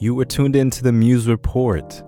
You were tuned into the Muse Report.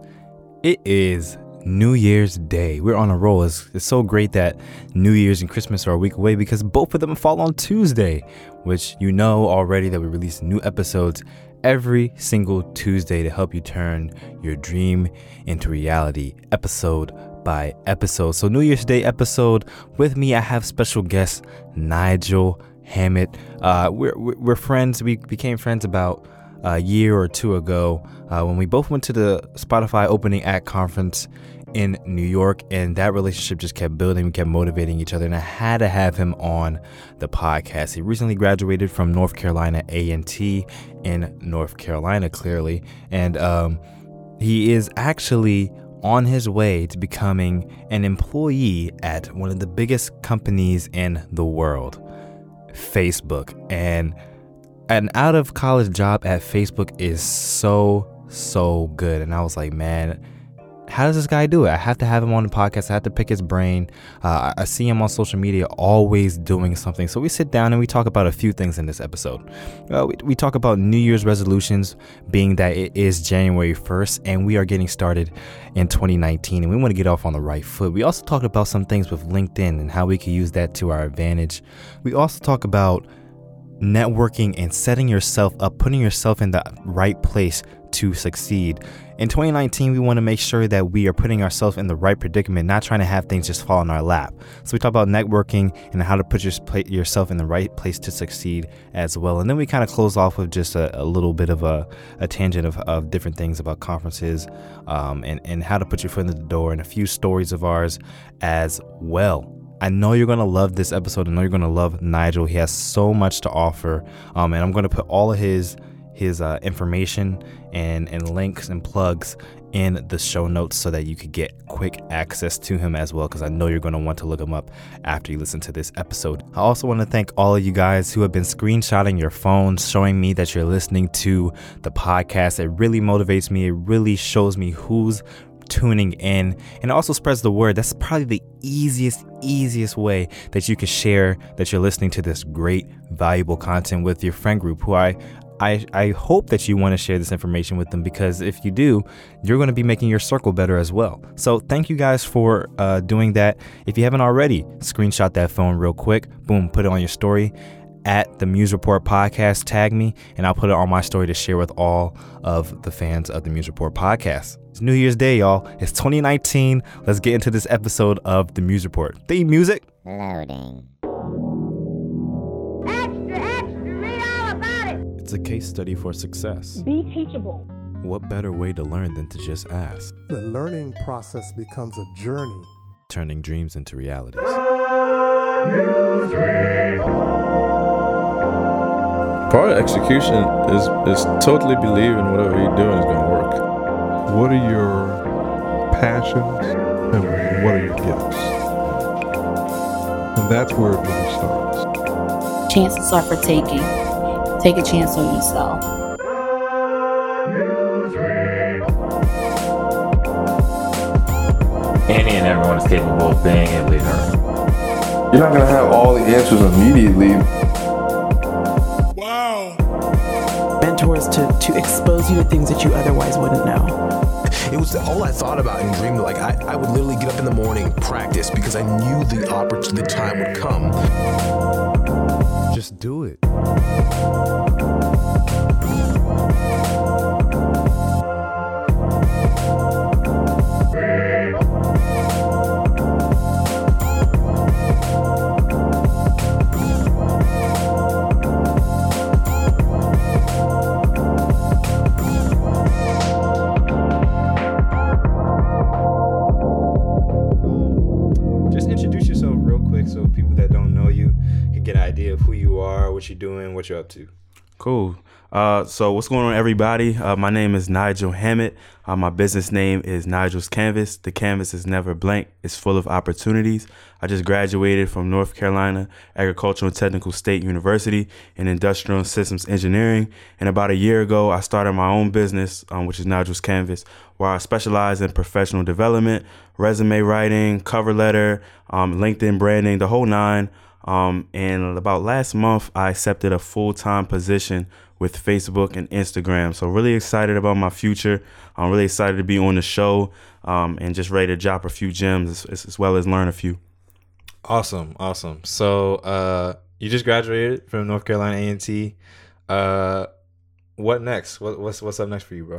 It is New Year's Day. We're on a roll. It's, it's so great that New Year's and Christmas are a week away because both of them fall on Tuesday, which you know already that we release new episodes every single Tuesday to help you turn your dream into reality, episode by episode. So, New Year's Day episode with me, I have special guest Nigel Hammett. Uh, we're, we're friends. We became friends about a year or two ago uh, when we both went to the Spotify opening act conference in New York, and that relationship just kept building. We kept motivating each other, and I had to have him on the podcast. He recently graduated from North Carolina A&T in North Carolina, clearly, and um, he is actually on his way to becoming an employee at one of the biggest companies in the world, Facebook, and an out of college job at Facebook is so so good, and I was like, man how does this guy do it? I have to have him on the podcast. I have to pick his brain. Uh, I see him on social media always doing something. So we sit down and we talk about a few things in this episode. Uh, we, we talk about New Year's resolutions, being that it is January 1st and we are getting started in 2019 and we want to get off on the right foot. We also talk about some things with LinkedIn and how we can use that to our advantage. We also talk about networking and setting yourself up, putting yourself in the right place to succeed. In 2019, we want to make sure that we are putting ourselves in the right predicament, not trying to have things just fall in our lap. So we talk about networking and how to put your, yourself in the right place to succeed as well. And then we kind of close off with just a, a little bit of a, a tangent of, of, different things about conferences um, and, and how to put your foot in the door and a few stories of ours as well. I know you're gonna love this episode. I know you're gonna love Nigel. He has so much to offer, um, and I'm gonna put all of his his uh, information and and links and plugs in the show notes so that you could get quick access to him as well because I know you're going to want to look him up after you listen to this episode. I also want to thank all of you guys who have been screenshotting your phones showing me that you're listening to the podcast. It really motivates me. It really shows me who's tuning in and also spreads the word. That's probably the easiest, easiest way that you can share that you're listening to this great, valuable content with your friend group who I I, I hope that you want to share this information with them because if you do, you're going to be making your circle better as well. So thank you guys for uh, doing that. If you haven't already, screenshot that phone real quick. Boom, put it on your story at the Muse Report podcast. Tag me, and I'll put it on my story to share with all of the fans of the Muse Report podcast. It's New Year's Day, y'all. It's 2019. Let's get into this episode of the Muse Report. Theme music. Loading. It's a case study for success. Be teachable. What better way to learn than to just ask? The learning process becomes a journey, turning dreams into realities. Part of execution is is totally believing whatever you're doing is going to work. What are your passions and what are your gifts? And that's where it really starts. Chances are for taking. Take a chance on yourself. Any and everyone is capable of being a leader. You're not going to have all the answers immediately. Wow. Mentors to, to expose you to things that you otherwise wouldn't know. It was all I thought about and dreamed. Like I, I would literally get up in the morning, practice because I knew the opportunity, the time would come. Just do it. You're up to. Cool. Uh, so what's going on, everybody? Uh, my name is Nigel Hammett. Uh, my business name is Nigel's Canvas. The canvas is never blank. It's full of opportunities. I just graduated from North Carolina Agricultural and Technical State University in Industrial Systems Engineering. And about a year ago, I started my own business, um, which is Nigel's Canvas, where I specialize in professional development, resume writing, cover letter, um, LinkedIn branding, the whole nine. Um, and about last month, I accepted a full time position with Facebook and Instagram. So really excited about my future. I'm really excited to be on the show um, and just ready to drop a few gems as, as well as learn a few. Awesome, awesome. So uh, you just graduated from North Carolina A and T. Uh, what next? What, what's what's up next for you, bro?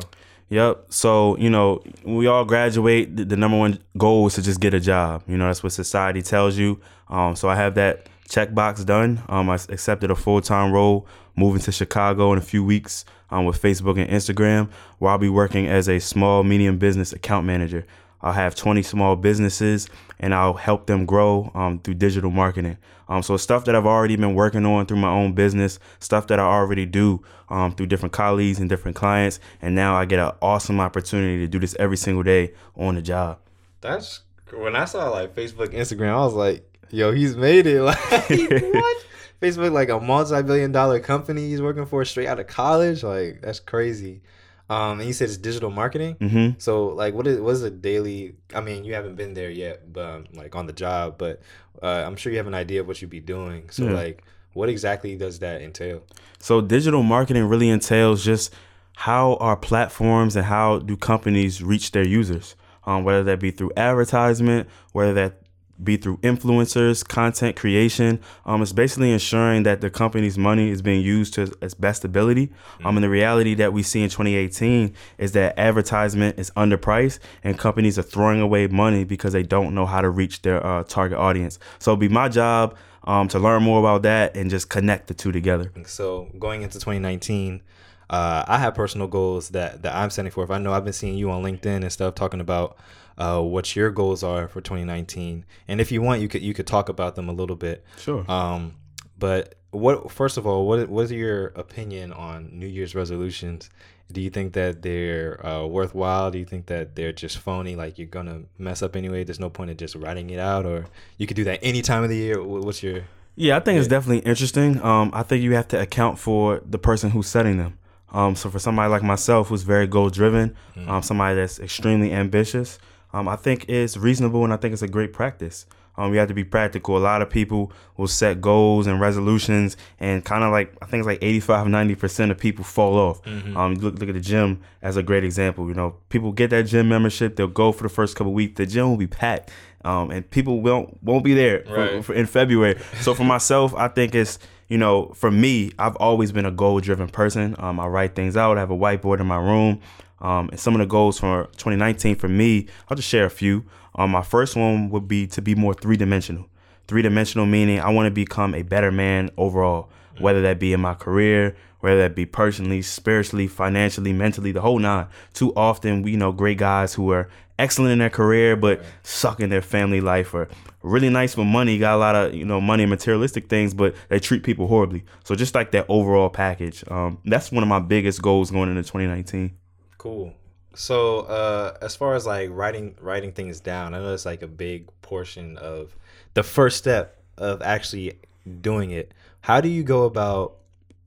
Yep. So, you know, we all graduate. The, the number one goal is to just get a job. You know, that's what society tells you. Um, so I have that checkbox done. Um, I accepted a full time role, moving to Chicago in a few weeks um, with Facebook and Instagram, where I'll be working as a small, medium business account manager. I'll have 20 small businesses and I'll help them grow um, through digital marketing. Um, so stuff that I've already been working on through my own business, stuff that I already do um, through different colleagues and different clients, and now I get an awesome opportunity to do this every single day on the job. That's when I saw like Facebook, Instagram, I was like, yo, he's made it. Like what? Facebook, like a multi-billion dollar company he's working for straight out of college. Like that's crazy. Um, and you said it's digital marketing. Mm-hmm. So like, what is what is a daily? I mean, you haven't been there yet, but um, like on the job, but uh, I'm sure you have an idea of what you'd be doing. So Yeah. like, what exactly does that entail? So digital marketing really entails just how are platforms and how do companies reach their users, um, whether that be through advertisement, whether that be through influencers, content creation. Um, it's basically ensuring that the company's money is being used to its best ability. Um, and the reality that we see in 2018 is that advertisement is underpriced and companies are throwing away money because they don't know how to reach their uh, target audience. So it'll be my job um, to learn more about that and just connect the two together. So going into 2019, uh, I have personal goals that that I'm setting forth. I know I've been seeing you on LinkedIn and stuff talking about uh, what your goals are for 2019, and if you want, you could you could talk about them a little bit. Sure. Um, but what first of all, what what is your opinion on New Year's resolutions? Do you think that they're uh, worthwhile? Do you think that they're just phony? Like you're gonna mess up anyway. There's no point in just writing it out, or you could do that any time of the year. What's your Yeah, I think it's definitely interesting. Um, I think you have to account for the person who's setting them. Um, so for somebody like myself, who's very goal driven, um, somebody that's extremely ambitious, um, I think it's reasonable and I think it's a great practice. Um, you have to be practical. A lot of people will set goals and resolutions, and kind of like I think it's like 85, 90 percent of people fall off. Um, look, look at the gym as a great example. You know, people get that gym membership, they'll go for the first couple weeks. The gym will be packed, um, and people won't won't be there for- for- in February. So for myself, I think it's you know for me, I've always been a goal driven person. Um, I write things out. I have a whiteboard in my room. Um, and some of the goals for 2019 for me, I'll just share a few. Um, my first one would be to be more three dimensional. Three dimensional meaning I want to become a better man overall, whether that be in my career, whether that be personally, spiritually, financially, mentally, the whole nine. Too often, we know great guys who are excellent in their career but suck in their family life or really nice with money, got a lot of you know money and materialistic things, but they treat people horribly. So just like that overall package, um, that's one of my biggest goals going into 2019. Cool. So, uh, as far as like writing writing things down, I know it's like a big portion of the first step of actually doing it. How do you go about?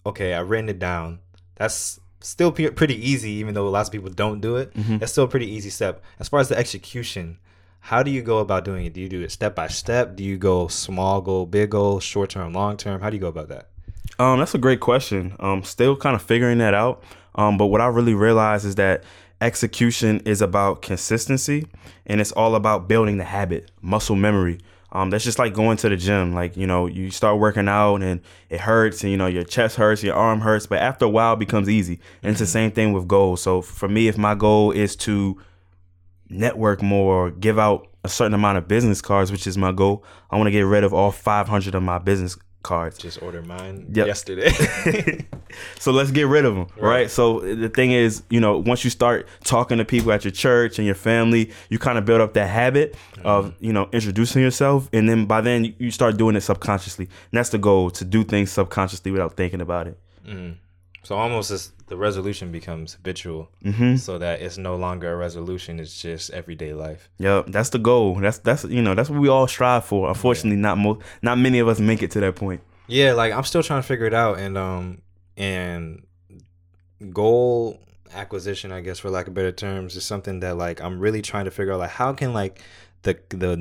Okay, I've written it down. That's still pe- pretty easy, even though lots of people don't do it. That's still a pretty easy step. As far as the execution, how do you go about doing it? Do you do it step by step? Do you go small goal, big goal, short term, long term? How do you go about that? Um, that's a great question. Um, still kind of figuring that out. Um, but what I really realized is that execution is about consistency and it's all about building the habit, muscle memory. Um, that's just like going to the gym. Like, you know, you start working out and it hurts and, you know, your chest hurts, your arm hurts, but after a while it becomes easy. And it's the same thing with goals. So for me, if my goal is to network more, give out a certain amount of business cards, which is my goal, I want to get rid of all 500 of my business cards. Just order mine Yep. yesterday. so let's get rid of them, right. So the thing is, you know, once you start talking to people at your church and your family, you kind of build up that habit of, you know, introducing yourself, and then by then you- start doing it subconsciously. And that's the goal to do things subconsciously without thinking about it. So almost as the resolution becomes habitual, Mm-hmm. so that it's no longer a resolution; it's just everyday life. Yep, that's the goal. That's that's you know that's what we all strive for. Unfortunately, not most, not many of us make it to that point. Yeah, like I'm still trying to figure it out, and um, and goal acquisition, I guess, for lack of better terms, is something that like I'm really trying to figure out. Like, how can like the the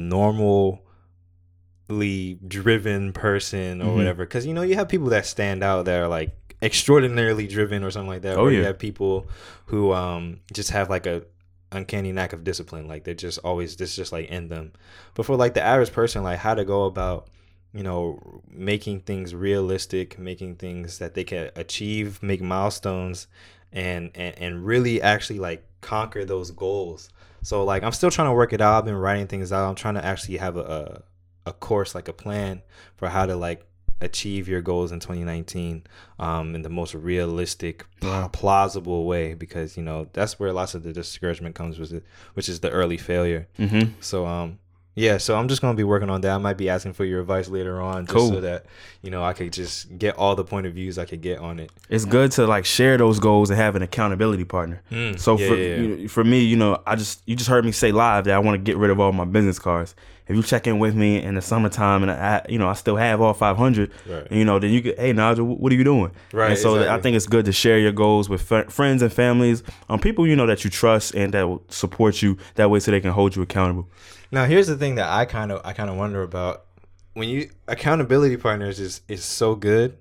normally driven person or Mhm. whatever. Because you know you have people that stand out that are like extraordinarily driven or something like that. Oh, or you have people who um just have like a uncanny knack of discipline. Like they're just always this just like in them. But for like the average person, like how to go about you know making things realistic, making things that they can achieve, make milestones, and and and really actually like conquer those goals. So like I'm still trying to work it out. I've been writing things out. I'm trying to actually have a a, a course like a plan for how to like achieve your goals in 2019 um, in the most realistic, Wow. plausible way because you know that's where lots of the discouragement comes with it, which is the early failure. Mm-hmm. So um yeah, so I'm just gonna be working on that. I might be asking for your advice later on, just Cool. so that you know I could just get all the point of views I could get on it. It's good to like share those goals and have an accountability partner. Mm, So yeah, for yeah, yeah. You know, for me, you know, I just you just heard me say live that I want to get rid of all my business cards. If you check in with me in the summertime and I, you know, I still have all 500, Right. you know, then you get, hey Nigel, what are you doing? Right, And so I think it's good to share your goals with fr- friends and families, um, people you know that you trust and that will support you that way, so they can hold you accountable. Now here's the thing that I kind of I kind of wonder about when you accountability partners is is so good,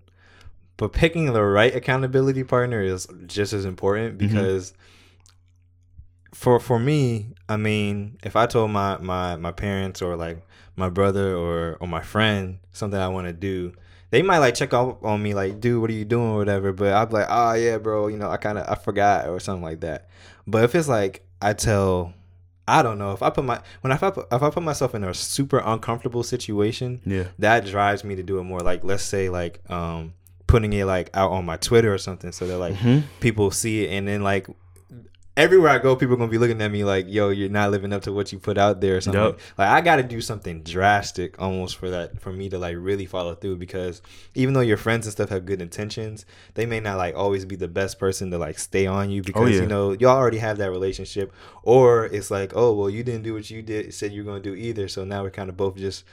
but picking the right accountability partner is just as important mm-hmm. because for for me, I mean, if I told my my my parents or like my brother or or my friend something I want to do, they might like check up on me like, dude, what are you doing or whatever. But I'd be like, oh yeah, bro, you know, I kind of I forgot or something like that. But if it's like I tell, I don't know if I put my when if I put, if I put myself in a super uncomfortable situation, Yeah. that drives me to do it more. Like let's say like um putting it like out on my Twitter or something, so that like Mhm. people see it, and then like everywhere I go, people are gonna be looking at me like, "Yo, you're not living up to what you put out there." Or something. Like I got to do something drastic almost for that for me to like really follow through because even though your friends and stuff have good intentions, they may not like always be the best person to like stay on you oh, because Oh, yeah. you know y'all already have that relationship, or it's like, oh well, you didn't do what you did said you were gonna do either, so now we're kind of both just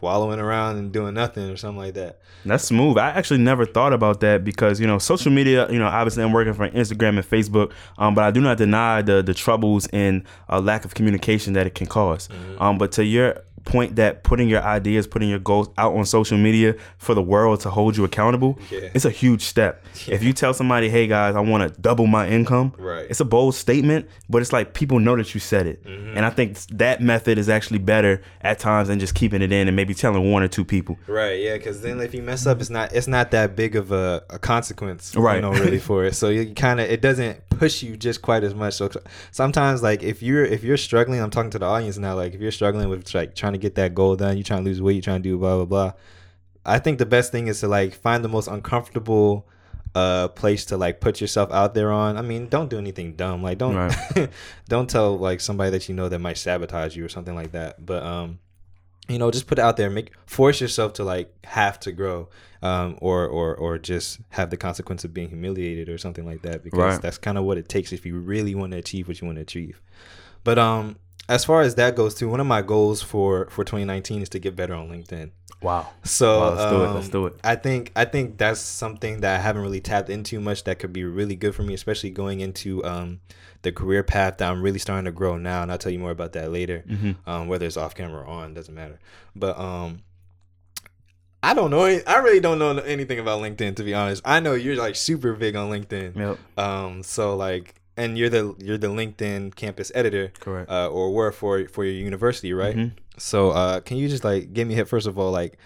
wallowing around and doing nothing or something like that. That's smooth. I actually never thought about that because you know social media. You know, obviously I'm working for Instagram and Facebook, um, but I do not deny the the troubles and uh, lack of communication that it can cause. Mm-hmm. Um, but to your point that putting your ideas, putting your goals out on social media for the world to hold you accountable, Yeah. it's a huge step. If you tell somebody, "Hey guys, I want to double my income," Right. it's a bold statement, but it's like people know that you said it, Mm-hmm. and I think that method is actually better at times than just keeping it in and maybe telling one or two people. Right, yeah, because then if you mess up, it's not it's not that big of a, a consequence, Right. You know, really for it. So you kind of it doesn't push you just quite as much. So sometimes, like if you're if you're struggling, I'm talking to the audience now. Like if you're struggling with like trying to get that goal done, you're trying to lose weight, you're trying to do blah blah blah. I think the best thing is to like find the most uncomfortable uh place to like put yourself out there on. I mean, don't do anything dumb. Like don't Right. don't tell like somebody that you know that might sabotage you or something like that. But um you know, just put it out there, make force yourself to like have to grow. Um or or or just have the consequence of being humiliated or something like that because Right. that's kind of what it takes if you really want to achieve what you want to achieve. But um as far as that goes too, one of my goals for for 2019 is to get better on LinkedIn. Wow. So Wow, let's do it. um, Let's do it. I think I think that's something that I haven't really tapped into much that could be really good for me, especially going into um, the career path that I'm really starting to grow now. And I'll tell you more about that later. Mm-hmm. Um, whether it's off camera or on, doesn't matter. But um, I don't know. I really don't know anything about LinkedIn to be honest. I know you're like super big on LinkedIn. Yep. Um, so like, and you're the you're the LinkedIn campus editor, Correct. uh, or were for for your university, right? Mhm. So, uh, can you just like give me a hit first of all, like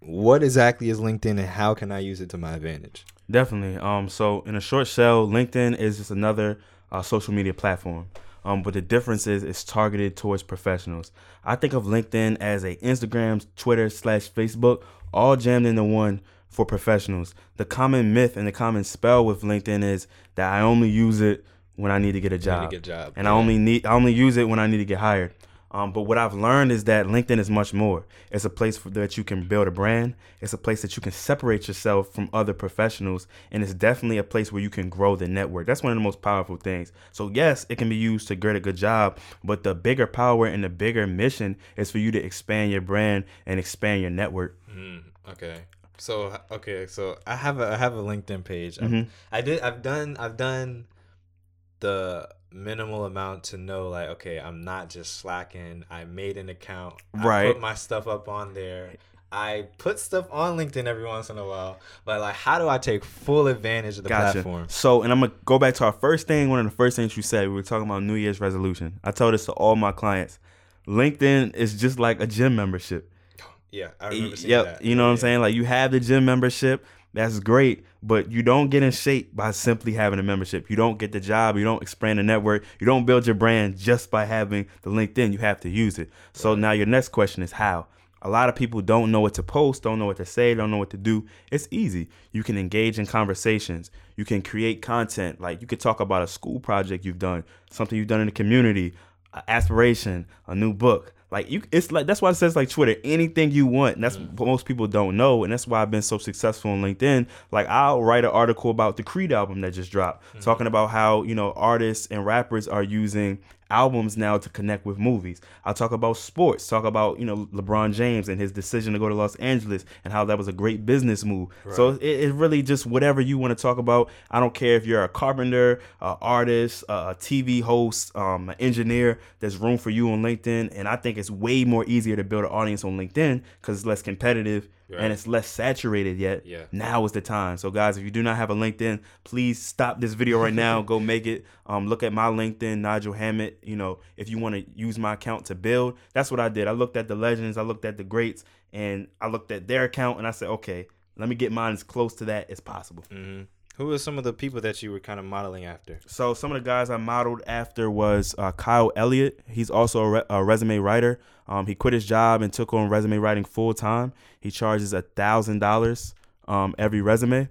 what exactly is LinkedIn and how can I use it to my advantage? Definitely. Um, so in a short shell, LinkedIn is just another uh, social media platform. Um, but the difference is it's targeted towards professionals. I think of LinkedIn as a Instagram, Twitter slash Facebook, all jammed into one for professionals. The common myth and the common spell with LinkedIn is that I only use it when I need to get a job, get a job, and I only need I only use it when I need to get hired. Um, but what I've learned is that LinkedIn is much more. It's a place for, that you can build a brand. It's a place that you can separate yourself from other professionals, and it's definitely a place where you can grow the network. That's one of the most powerful things. So yes, it can be used to get a good job, but the bigger power and the bigger mission is for you to expand your brand and expand your network. Okay. So okay, so I have a I have a LinkedIn page. Mhm. I did I've done I've done the minimal amount to know like okay i'm not just slacking i made an account Right. i put my stuff up on there i put stuff on linkedin every once in a while but like how do i take full advantage of the Gotcha. platform So, and I'm gonna go back to our first thing. One of the first things you said, we were talking about New Year's resolution. I told this to all my clients. LinkedIn is just like a gym membership. yeah i remember seeing Yep, that you know what I'm saying? Like you have the gym membership, that's great, but you don't get in shape by simply having a membership. You don't get the job, you don't expand the network, you don't build your brand just by having the LinkedIn. You have to use it. So now your next question is how? A lot of people don't know what to post, don't know what to say, don't know what to do. It's easy. You can engage in conversations. You can create content. Like you could talk about a school project you've done, something you've done in the community, a aspiration, a new book. Like you, it's like that's why it says like Twitter, anything you want. And that's mm. what most people don't know, and that's why I've been so successful on LinkedIn. Like I'll write an article about the Creed album that just dropped, mm. talking about how you know artists and rappers are using albums now to connect with movies. I'll talk about sports, talk about you know LeBron James and his decision to go to Los Angeles and how that was a great business move. So it, it's really just whatever you want to talk about. I don't care if you're a carpenter, an artist, a TV host, um, an engineer. There's room for you on LinkedIn, and I think it's way more easier to build an audience on LinkedIn because it's less competitive and it's less saturated yet. Yeah. Now is the time. So guys, if you do not have a LinkedIn, please stop this video right now. Go make it. Um, look at my LinkedIn, Nigel Hammett. You know, if you want to use my account to build, that's what I did. I looked at the legends, I looked at the greats, and I looked at their account, and I said, okay, let me get mine as close to that as possible. hmm who are some of the people that you were kind of modeling after So some of the guys I modeled after was uh, Kyle Elliott. He's also a, re- a resume writer. Um, he quit his job and took on resume writing full time. He charges a thousand dollars um every resume.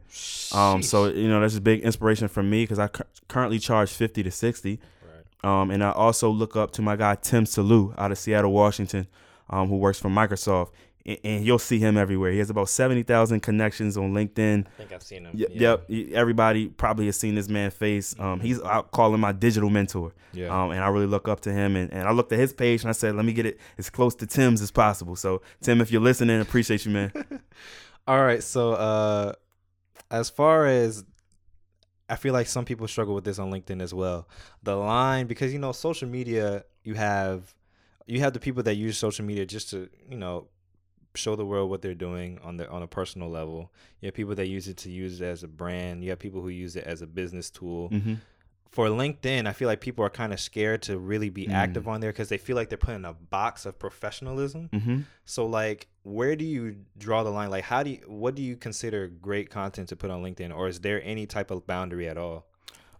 Um, so you know that's a big inspiration for me because I cu- currently charge fifty to sixty. Um, and I also look up to my guy Tim Salau out of Seattle, Washington, um, who works for Microsoft. And, and you'll see him everywhere. He has about seventy thousand connections on LinkedIn. i think i've seen him Y- Yep. Everybody probably has seen this man face. Um, he's out calling my digital mentor. Yeah. Um, and I really look up to him. And, and I looked at his page and I said, let me get it as close to Tim's as possible. So Tim, if you're listening, appreciate you, man. All right, so uh as far as I feel like some people struggle with this on LinkedIn as well. The line because you know social media you have you have the people that use social media just to, you know, show the world what they're doing on the on a personal level. You have people that use it to use it as a brand. You have people who use it as a business tool. hmm For LinkedIn, I feel like people are kind of scared to really be Mm. active on there because they feel like they're put in a box of professionalism. hmm So like where do you draw the line? Like how do you what do you consider great content to put on LinkedIn or is there any type of boundary at all?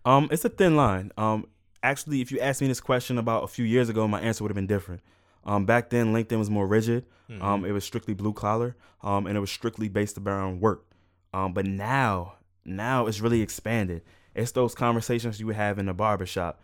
Um, it's a thin line. Um, actually, if you asked me this question about a few years ago, my answer would have been different. Um, back then, LinkedIn was more rigid. Um, it was strictly blue collar. Um, and it was strictly based around work. Um, but now, now it's really expanded. It's those conversations you would have in a barbershop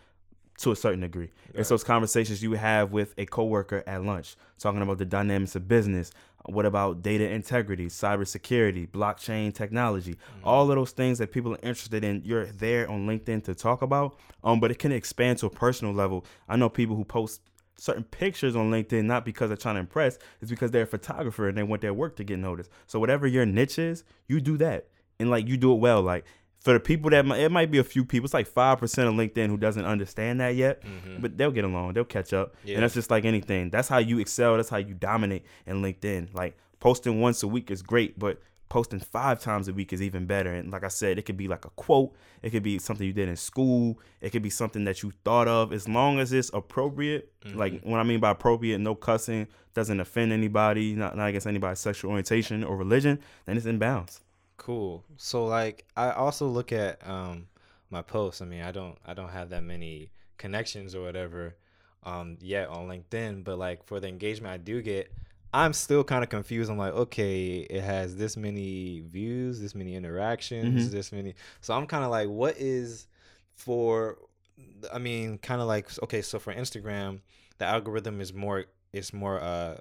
to a certain degree. It's those conversations you would have with a coworker at lunch, talking about the dynamics of business. What about data integrity, cybersecurity, blockchain technology, all of those things that people are interested in. You're there on LinkedIn to talk about. Um, but it can expand to a personal level. I know people who post certain pictures on LinkedIn not because they're trying to impress, it's because they're a photographer and they want their work to get noticed. So whatever your niche is, you do that, and like you do it well. Like for the people that might, it might be a few people, it's like five percent of LinkedIn who doesn't understand that yet, mm-hmm. but they'll get along, they'll catch up, Yeah. and that's just like anything. That's how you excel. That's how you dominate in LinkedIn. Like posting once a week is great, but posting five times a week is even better. And like I said, it could be like a quote, it could be something you did in school, it could be something that you thought of. As long as it's appropriate, like what I mean by appropriate, no cussing, doesn't offend anybody, not, not against anybody's sexual orientation or religion, then it's in bounds. Cool. So like I also look at um my posts. I mean, I don't I don't have that many connections or whatever um yet on LinkedIn, but like for the engagement I do get, I'm still kind of confused. I'm like, okay, it has this many views, this many interactions, Mhm. this many. So I'm kind of like, what is for? I mean, kind of like okay, so for Instagram, the algorithm is more is more uh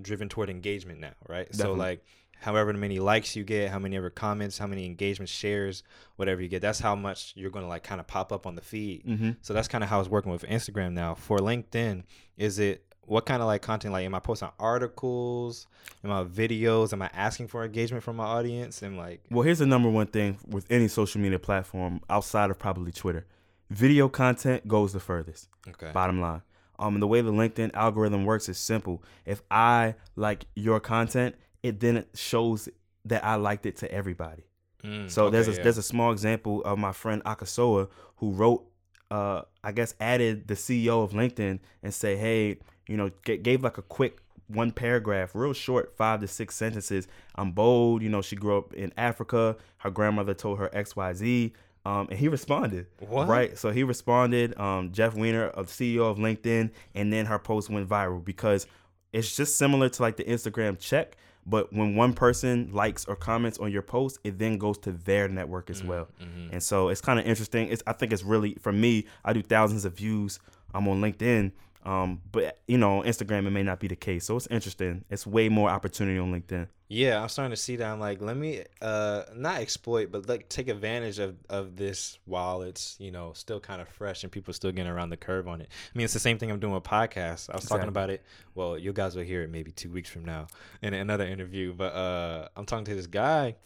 driven toward engagement now, right? So like however many likes you get, how many ever comments, how many engagements, shares, whatever you get, that's how much you're gonna like kind of pop up on the feed. Mm-hmm. So that's kind of how it's working with Instagram now. For LinkedIn, is it what kind of like content? Like, am I posting articles? Am I videos? Am I asking for engagement from my audience? And like, Well, here's the number one thing with any social media platform outside of probably Twitter. video content goes the furthest. Okay. Bottom line. Um, the way the LinkedIn algorithm works is simple. If I like your content, it then shows that I liked it to everybody. Mm, So there's a yeah. there's a small example of my friend Akasoa who wrote, uh, I guess added the CEO of LinkedIn and say, hey, you know, g- gave like a quick one paragraph, real short, five to six sentences. I'm bold. You know, she grew up in Africa. Her grandmother told her X Y Z. Um, and he responded. What? Right. So he responded. Um, Jeff Weiner, of CEO of LinkedIn, and then her post went viral because it's just similar to like the Instagram check, but when one person likes or comments on your post, it then goes to their network as well. And so it's kind of interesting. It's I think it's really for me. I do thousands of views. I'm on LinkedIn, um, but you know, Instagram it may not be the case. So it's interesting. It's way more opportunity on LinkedIn. Yeah, I'm starting to see that. I'm like, let me uh not exploit, but like take advantage of of this while it's you know still kind of fresh and people still getting around the curve on it. I mean, it's the same thing I'm doing with podcasts. I was talking about it. Well, you guys will hear it maybe two weeks from now in another interview. But uh I'm talking to this guy,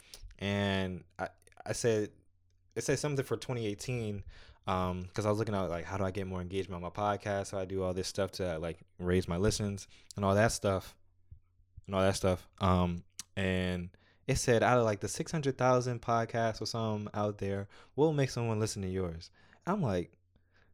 and I I said it said something for 2018 um because i was looking at like how do i get more engagement on my podcast? How i do all this stuff to like raise my listens and all that stuff and all that stuff. Um and it said out of like the 600000 podcasts or something out there will make someone listen to yours? I'm like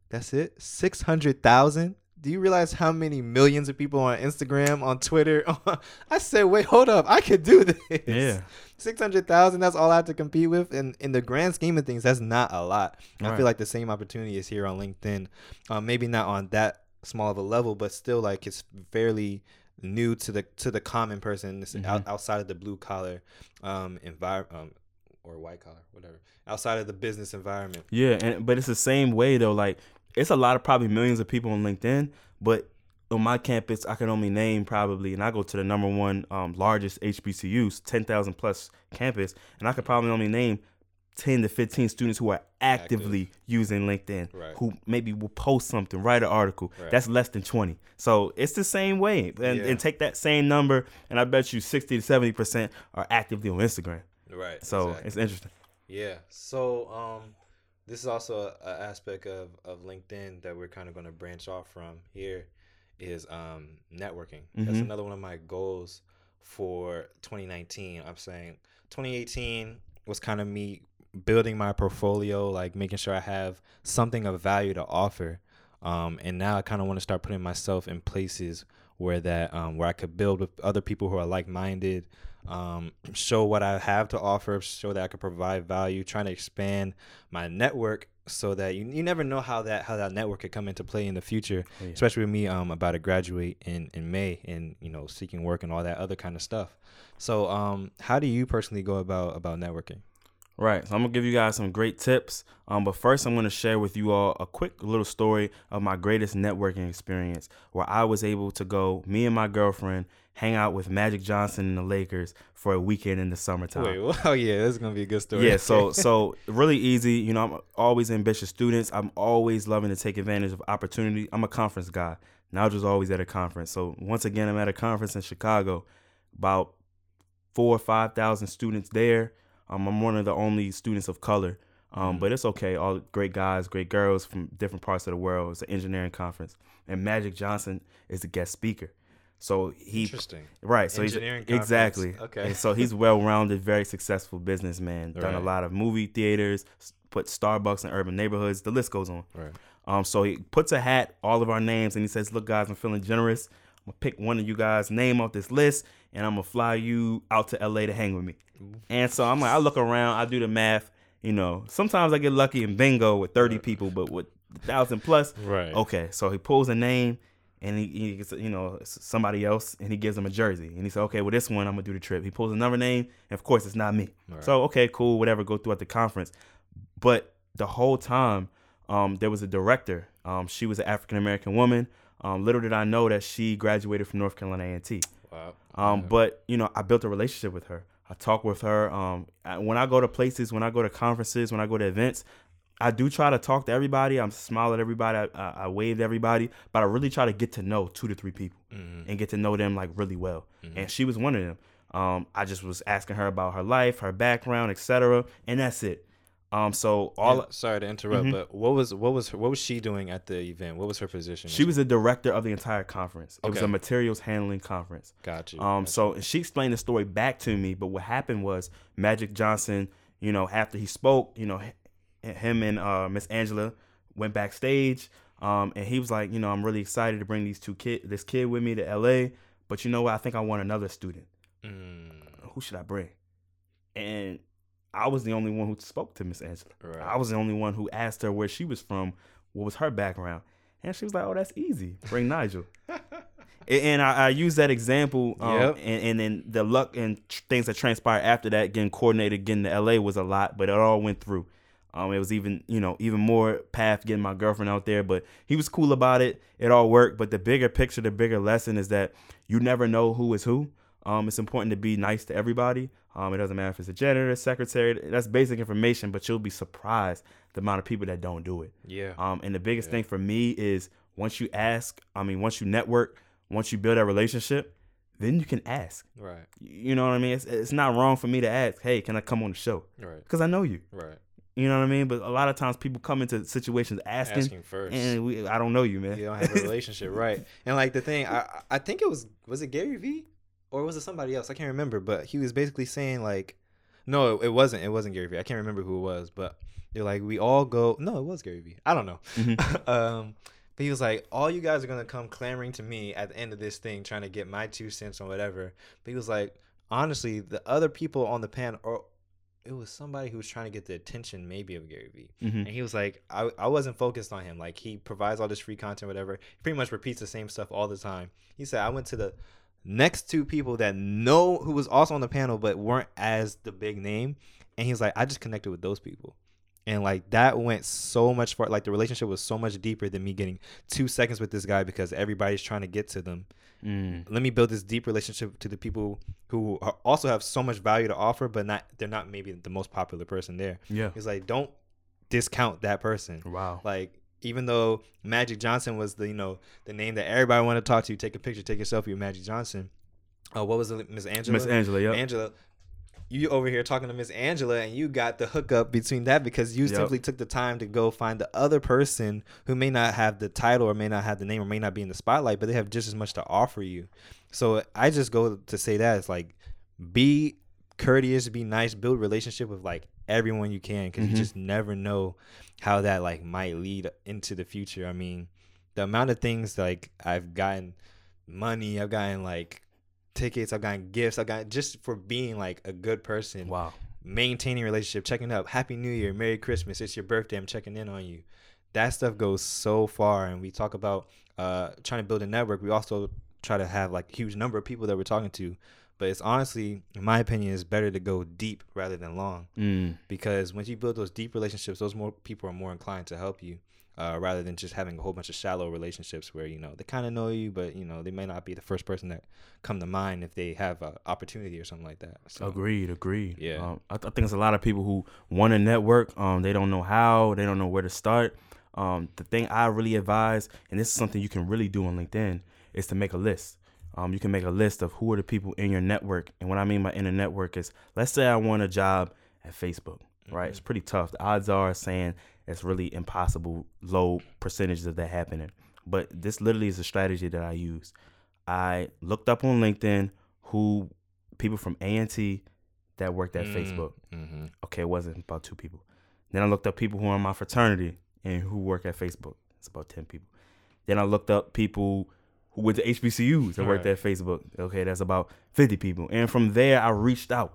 that's it? 600000 do you realize how many millions of people on instagram on twitter i said wait hold up i could do this Yeah. six hundred thousand. That's all I have to compete with, and in the grand scheme of things, that's not a lot. I feel like the same opportunity is here on LinkedIn. Um, maybe not on that small of a level, but still like it's fairly new to the to the common person. Mm-hmm. out, outside of the blue collar um environment um, or white collar, whatever. Outside of the business environment. Yeah, and but it's the same way though. Like it's a lot of probably millions of people on LinkedIn, but on my campus, I can only name probably, and I go to the number one um, largest HBCUs, ten thousand plus campus, and I could probably only name ten to fifteen students who are actively using LinkedIn, Right. who maybe will post something, write an article. Right. That's less than twenty. So it's the same way, and, Yeah. and take that same number, and I bet you sixty to seventy percent are actively on Instagram. Right. So it's interesting. Yeah. So um this is also an aspect of, of LinkedIn that we're kind of going to branch off from here is um networking. That's Mhm. another one of my goals for 2019. I'm saying 2018 was kind of me building my portfolio, like making sure I have something of value to offer. Um, and now I kind of want to start putting myself in places where that um, where I could build with other people who are like minded, um, show what I have to offer, show that I could provide value, trying to expand my network so that you, you never know how that how that network could come into play in the future. Yeah. Especially with me um about to graduate in in May and you know seeking work and all that other kind of stuff. So um how do you personally go about about networking? Right. So I'm gonna give you guys some great tips. Um, but first I'm gonna share with you all a quick little story of my greatest networking experience where I was able to go, me and my girlfriend, hang out with Magic Johnson and the Lakers for a weekend in the summertime. Wait, oh yeah, this is gonna be a good story. Yeah, so so really easy. You know, I'm always ambitious students. I'm always loving to take advantage of opportunity. I'm a conference guy. Nigel's always at a conference. So once again, I'm at a conference in Chicago. About four or five thousand students there. Um, I'm one of the only students of color. Um, but it's okay. All great guys, great girls from different parts of the world. It's an engineering conference, and Magic Johnson is the guest speaker. So he Interesting. Right. So Engineering he's conference. exactly Okay. And so he's well-rounded, very successful businessman. Done a lot of movie theaters, put Starbucks in urban neighborhoods. The list goes on. Right. Um. So he puts a hat, all of our names, and he says, "Look, guys, I'm feeling generous. I'm gonna pick one of you guys' name off this list, and I'm gonna fly you out to LA to hang with me." And so I'm like, I look around, I do the math. You know, sometimes I get lucky in bingo with 30 people, but with thousand plus, Right. Okay, so he pulls a name, and he, he gets you know somebody else, and he gives him a jersey, and he said, okay, well this one I'm gonna do the trip. He pulls another name, and of course it's not me. So okay, cool, whatever. Go through at the conference, but the whole time, um, there was a director. Um, she was an African American woman. Um, little did I know that she graduated from North Carolina A&T. Wow. Um, But you know, I built a relationship with her. I talk with her. Um, I- when I go to places, when I go to conferences, when I go to events, I do try to talk to everybody. I'm smile at everybody. I, I, wave to everybody, but I really try to get to know two to three people and get to know them like really well. And she was one of them. Um, I just was asking her about her life, her background, etc. And that's it. Um, so all And- sorry to interrupt, Mhm. but what was what was her, what was she doing at the event? What was her position? she was the director of the entire conference. It was a materials handling conference. Gotcha. Um, got so she explained the story back to me, but what happened was Magic Johnson, you know, after he spoke, you know, him and uh, Miss Angela went backstage, um, and he was like, you know, I'm really excited to bring these two kid, this kid with me to LA, but you know what? I think I want another student. Mm, Who should I bring? And I was the only one who spoke to Miss Angela. Right. I was the only one who asked her where she was from, what was her background, and she was like, "Oh, that's easy. Bring Nigel." And I, I use that example, um, Yep. and, and then the luck and tr- things that transpired after that, getting coordinated, getting to LA was a lot, but it all went through. Um, it was even, you know, even more path getting my girlfriend out there, but he was cool about it. It all worked. But the bigger picture, the bigger lesson is that you never know who is who. Um, it's important to be nice to everybody. Um, it doesn't matter if it's a janitor, secretary. That's basic information, but you'll be surprised the amount of people that don't do it. yeah. Um, and the biggest thing for me is once you ask, I mean, once you network, once you build that relationship, then you can ask. right. You know what I mean? It's, it's not wrong for me to ask, hey, can I come on the show? Right. Because I know you. Right. You know what I mean? But a lot of times people come into situations asking, Asking first. and we, I don't know you, man. you don't have a relationship, right? And like the thing, I I think it was was it Gary Vee or was it somebody else? I can't remember, but he was basically saying like, no, it, it wasn't. It wasn't Gary Vee. I can't remember who it was, but they're like, we all go. No, it was Gary Vee. I don't know. Mhm. um, but he was like, all you guys are gonna come clamoring to me at the end of this thing, trying to get my two cents or whatever. But he was like, honestly, the other people on the panel or. It was somebody who was trying to get the attention, maybe of Gary Vee. Mhm. And he was like, I, I wasn't focused on him. Like he provides all this free content, whatever. He pretty much repeats the same stuff all the time. He said, I went to the next two people that know who was also on the panel but weren't as the big name. And he was like, I just connected with those people. And like that went so much far. Like the relationship was so much deeper than me getting two seconds with this guy because everybody's trying to get to them. Mm. Let me build this deep relationship to the people who are, also have so much value to offer, but not they're not maybe the most popular person there. Yeah. He's like, don't discount that person. Wow. Like even though Magic Johnson was the you know the name that everybody wanted to talk to, take a picture, take a selfie with Magic Johnson. Uh, what was it, Miss Angela? Miss Angela, yep. Angela. You over here talking to Miss Angela, and you got the hookup between that because you Yep. simply took the time to go find the other person who may not have the title or may not have the name or may not be in the spotlight, but they have just as much to offer you. So I just go to say that it's like be courteous, be nice, build relationship with like everyone you can because Mhm. you just never know how that like might lead into the future. I mean, the amount of things like I've gotten money, I've gotten like tickets, I've gotten gifts, I've gotten just for being like a good person, Wow. maintaining relationship, checking up, Happy New Year, Merry Christmas, it's your birthday, I'm checking in on you. That stuff goes so far, and we talk about uh, trying to build a network. We also try to have like huge number of people that we're talking to, but it's honestly, in my opinion, it's better to go deep rather than long Mm. because once you build those deep relationships, those more people are more inclined to help you, uh, rather than just having a whole bunch of shallow relationships where you know they kind of know you, but you know they may not be the first person that come to mind if they have an opportunity or something like that. So, Agreed, agreed. Yeah. Um, I, th- I think it's a lot of people who want to network. Um, they don't know how. They don't know where to start. Um, the thing I really advise, and this is something you can really do on LinkedIn, is to make a list. Um, you can make a list of who are the people in your network. And what I mean by in a network is, let's say I want a job at Facebook, right? It's pretty tough. The odds are saying it's really impossible, low percentages of that happening. But this literally is a strategy that I use. I looked up on LinkedIn who people from A&T that worked at Facebook. Mm-hmm. Okay, it wasn't about two people. Then I looked up people who are in my fraternity and who work at Facebook. It's about 10 people. Then I looked up people who went to HBCUs that worked Right. at Facebook. Okay, that's about 50 people. And from there, I reached out.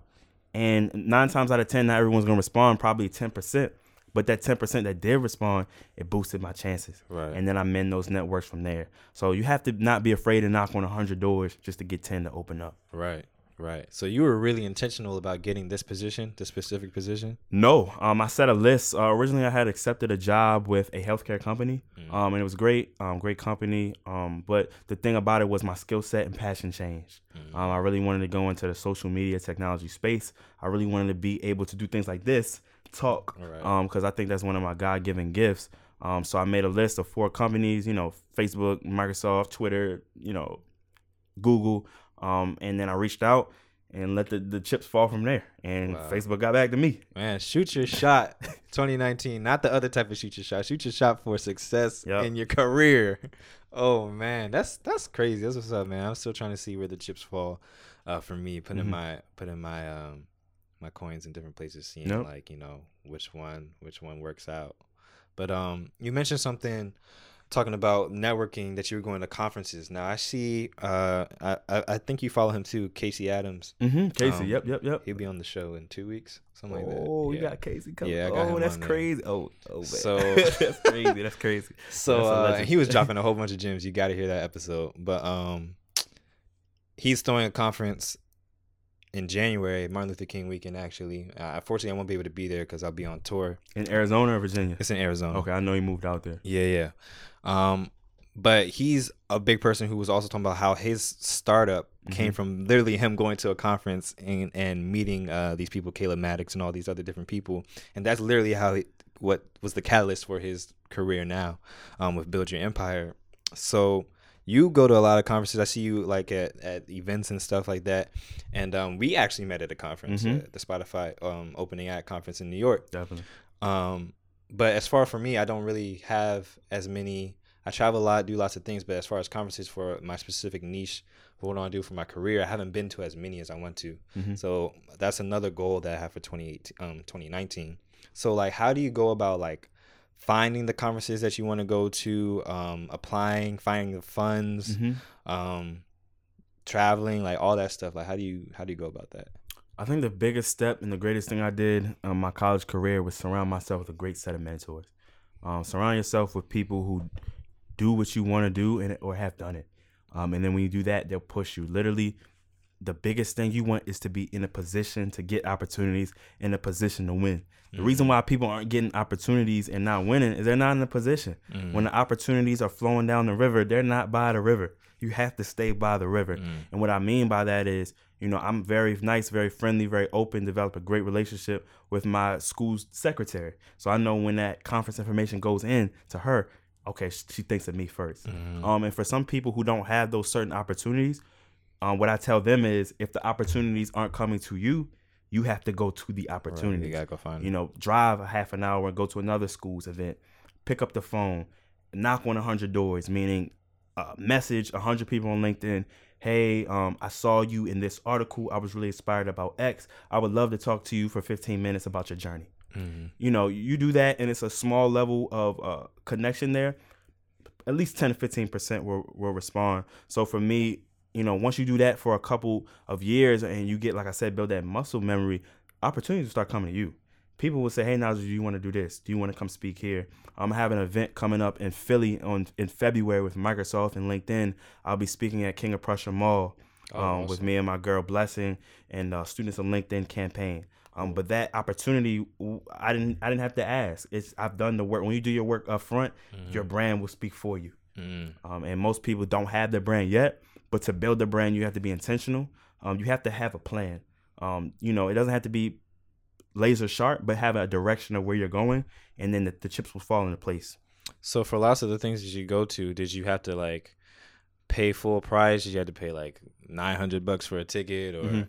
And nine times out of 10, not everyone's going to respond, probably 10%. But that 10% that did respond, it boosted my chances. Right. And then I mend those networks from there. So you have to not be afraid to knock on 100 doors just to get 10 to open up. Right, right. So you were really intentional about getting this position, this specific position. No, um, I set a list. Uh, originally, I had accepted a job with a healthcare company, um, and it was great, um, great company. Um, but the thing about it was my skill set and passion changed. Um, I really wanted to go into the social media technology space. I really wanted to be able to do things like this, talk, Right. um, because I think that's one of my God given gifts. Um, so I made a list of four companies, you know, Facebook, Microsoft, Twitter, you know, Google, um, and then I reached out and let the, the chips fall from there. And Wow. Facebook got back to me. Man, shoot your shot 2019. Not the other type of shoot your shot. Shoot your shot for success Yep. in your career. Oh man, that's that's crazy. That's what's up, man. I'm still trying to see where the chips fall uh, for me. Putting Mhm. my putting my um my coins in different places, seeing Yep. like, you know, which one which one works out. But um you mentioned something talking about networking that you were going to conferences. Now I see uh I I, think you follow him too, Casey Adams. Mm-hmm. Casey, Um, yep, yep, yep. He'll be on the show in two weeks, something like that. Oh, you Yeah. got Casey coming. Yeah, oh, that's on there. crazy. Oh, oh, man. So- that's crazy. That's crazy. So That's uh, he was dropping a whole bunch of gems. You got to hear that episode. But um, he's throwing a conference in January, Martin Luther King weekend. Actually, uh, unfortunately, I won't be able to be there because I'll be on tour. In Arizona or Virginia? It's in Arizona. Okay, I know he moved out there. Yeah, yeah. Um, but he's a big person who was also talking about how his startup came Mhm. from literally him going to a conference and and meeting uh, these people, Caleb Maddox and all these other different people, and that's literally how he, what was the catalyst for his career now, um, with Build Your Empire. So you go to a lot of conferences. I see you like at, at events and stuff like that, and um, we actually met at a conference, Mhm. uh, the Spotify um, opening act conference in New York. Definitely. Um, but as far for me, I don't really have as many. I travel a lot, do lots of things, but as far as conferences for my specific niche, for what I want to do for my career, I haven't been to as many as I want to. Mhm. So that's another goal that I have for 2018, um, 2019. So like, how do you go about like finding the conferences that you want to go to, um, applying, finding the funds, Mhm. um, traveling, like all that stuff? Like, how do you how do you go about that? I think the biggest step and the greatest thing I did in my college career was surround myself with a great set of mentors. Um, surround yourself with people who do what you want to do and or have done it. Um, and then when you do that, they'll push you. Literally, the biggest thing you want is to be in a position to get opportunities, in a position to win. The mm. reason why people aren't getting opportunities and not winning is they're not in a position. Mm. When the opportunities are flowing down the river, they're not by the river. You have to stay by the river. Mm. And what I mean by that is, you know, I'm very nice, very friendly, very open, develop a great relationship with my school's secretary. So I know when that conference information goes in to her, okay, she thinks of me 1st mm-hmm. Um, and for some people who don't have those certain opportunities, um, what I tell them is if the opportunities aren't coming to you, you have to go to the opportunity. You gotta go find. You know, drive a half an hour and go to another school's event, pick up the phone, knock on a hundred doors, meaning uh, message a hundred people on LinkedIn. Hey, um, I saw you in this article. I was really inspired about X. I would love to talk to you for 15 minutes about your journey. You know, you do that, and it's a small level of uh, connection there. At least 10 to 15 percent will will respond. So for me, you know, once you do that for a couple of years, and you get, like I said, build that muscle memory, opportunities will start coming to you. People will say, "Hey, Nigel, do you want to do this? Do you want to come speak here?" I'm having an event coming up in Philly on in February with Microsoft and LinkedIn. I'll be speaking at King of Prussia Mall um, with me and my girl Blessing and uh, students of LinkedIn campaign. Um, but that opportunity, I didn't, I didn't have to ask. It's I've done the work. When you do your work up front, your brand will speak for you. Um, and most people don't have their brand yet. But to build a brand, you have to be intentional. Um, you have to have a plan. Um, you know, it doesn't have to be laser sharp, but have a direction of where you're going, and then the, the chips will fall into place. So for lots of the things that you go to, did you have to like pay full price? Did you have to pay like nine hundred bucks for a ticket, or Mhm.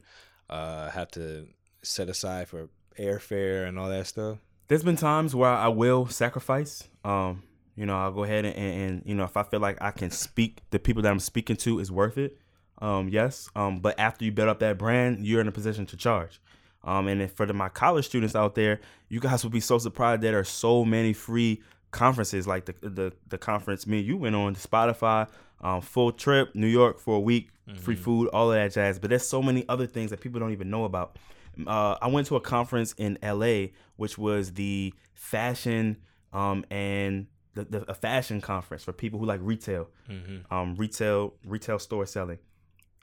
uh, have to set aside for airfare and all that stuff? There's been times where I will sacrifice. Um, you know, I'll go ahead and, and, and you know, if I feel like I can speak, the people that I'm speaking to is worth it. Um, yes. Um, but after you build up that brand, you're in a position to charge. Um, and if for the, my college students out there, you guys will be so surprised that there are so many free conferences like the the, the conference me and you went on, the Spotify, um, full trip, New York for a week, free food, all of that jazz. But there's so many other things that people don't even know about. Uh, I went to a conference in LA, which was the fashion um, and the, the a fashion conference for people who like retail, um, retail, retail store selling.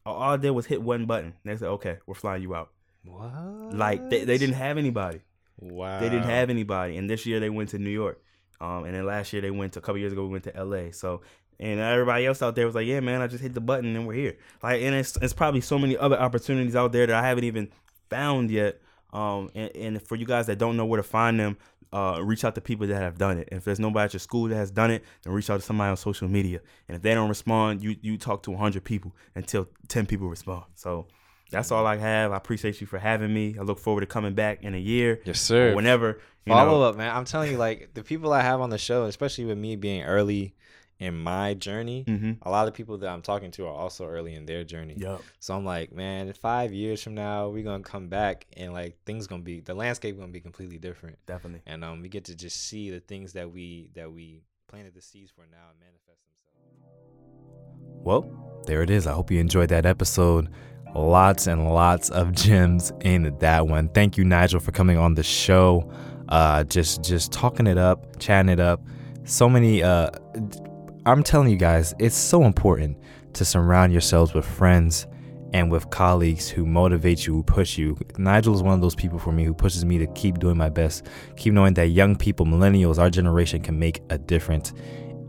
All I did was hit one button. They said, "Okay, we're flying you out." What? Like they, they didn't have anybody. Wow. They didn't have anybody. And this year they went to New York. Um, and then last year they went to a couple years ago we went to LA. So and everybody else out there was like, yeah, man, I just hit the button and we're here. Like, and it's it's probably so many other opportunities out there that I haven't even found yet. Um, and, and for you guys that don't know where to find them, uh, reach out to people that have done it. If there's nobody at your school that has done it, then reach out to somebody on social media. And if they don't respond, you you talk to 100 people until 10 people respond. So that's all I have. I appreciate you for having me. I look forward to coming back in a year. Yes, sir. whenever. You Follow know. up, man. I'm telling you, like the people I have on the show, especially with me being early in my journey, Mhm. a lot of people that I'm talking to are also early in their journey. Yup. So I'm like, man, five years from now, we're gonna come back and like things gonna be the landscape gonna be completely different. Definitely. And um, we get to just see the things that we that we planted the seeds for now and manifest themselves. Well, there it is. I hope you enjoyed that episode. Lots and lots of gems in that one. Thank you, Nigel, for coming on the show. Uh, just just talking it up, chatting it up. So many. Uh, I'm telling you guys, it's so important to surround yourselves with friends and with colleagues who motivate you, who push you. Nigel is one of those people for me who pushes me to keep doing my best, keep knowing that young people, millennials, our generation can make a difference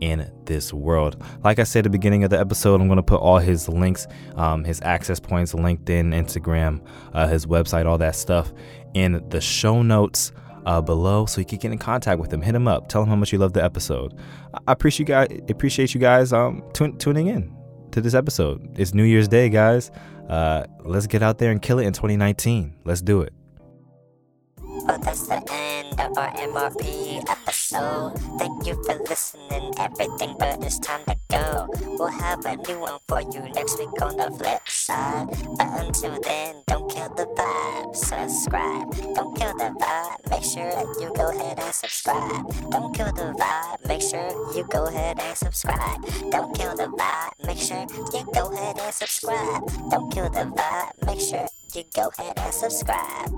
in this world. Like I said at the beginning of the episode, I'm going to put all his links, um, his access points, LinkedIn, Instagram, uh, his website, all that stuff in the show notes uh, below so you can get in contact with him. Hit him up. Tell him how much you love the episode. I appreciate you guys. Appreciate you guys um, tun- tuning in to this episode. It's New Year's Day, guys. Uh, let's get out there and kill it in 2019. Let's do it. That's the end of our MRP episode. So, thank you for listening, everything, but it's time to go. We'll have a new one for you next week on the flip side. But until then, don't kill the vibe. Subscribe. Don't kill the vibe. Make sure you go ahead and subscribe. Don't kill the vibe. Make sure you go ahead and subscribe. Don't kill the vibe. Make sure you go ahead and subscribe. Don't kill the vibe. Make sure you go ahead and subscribe.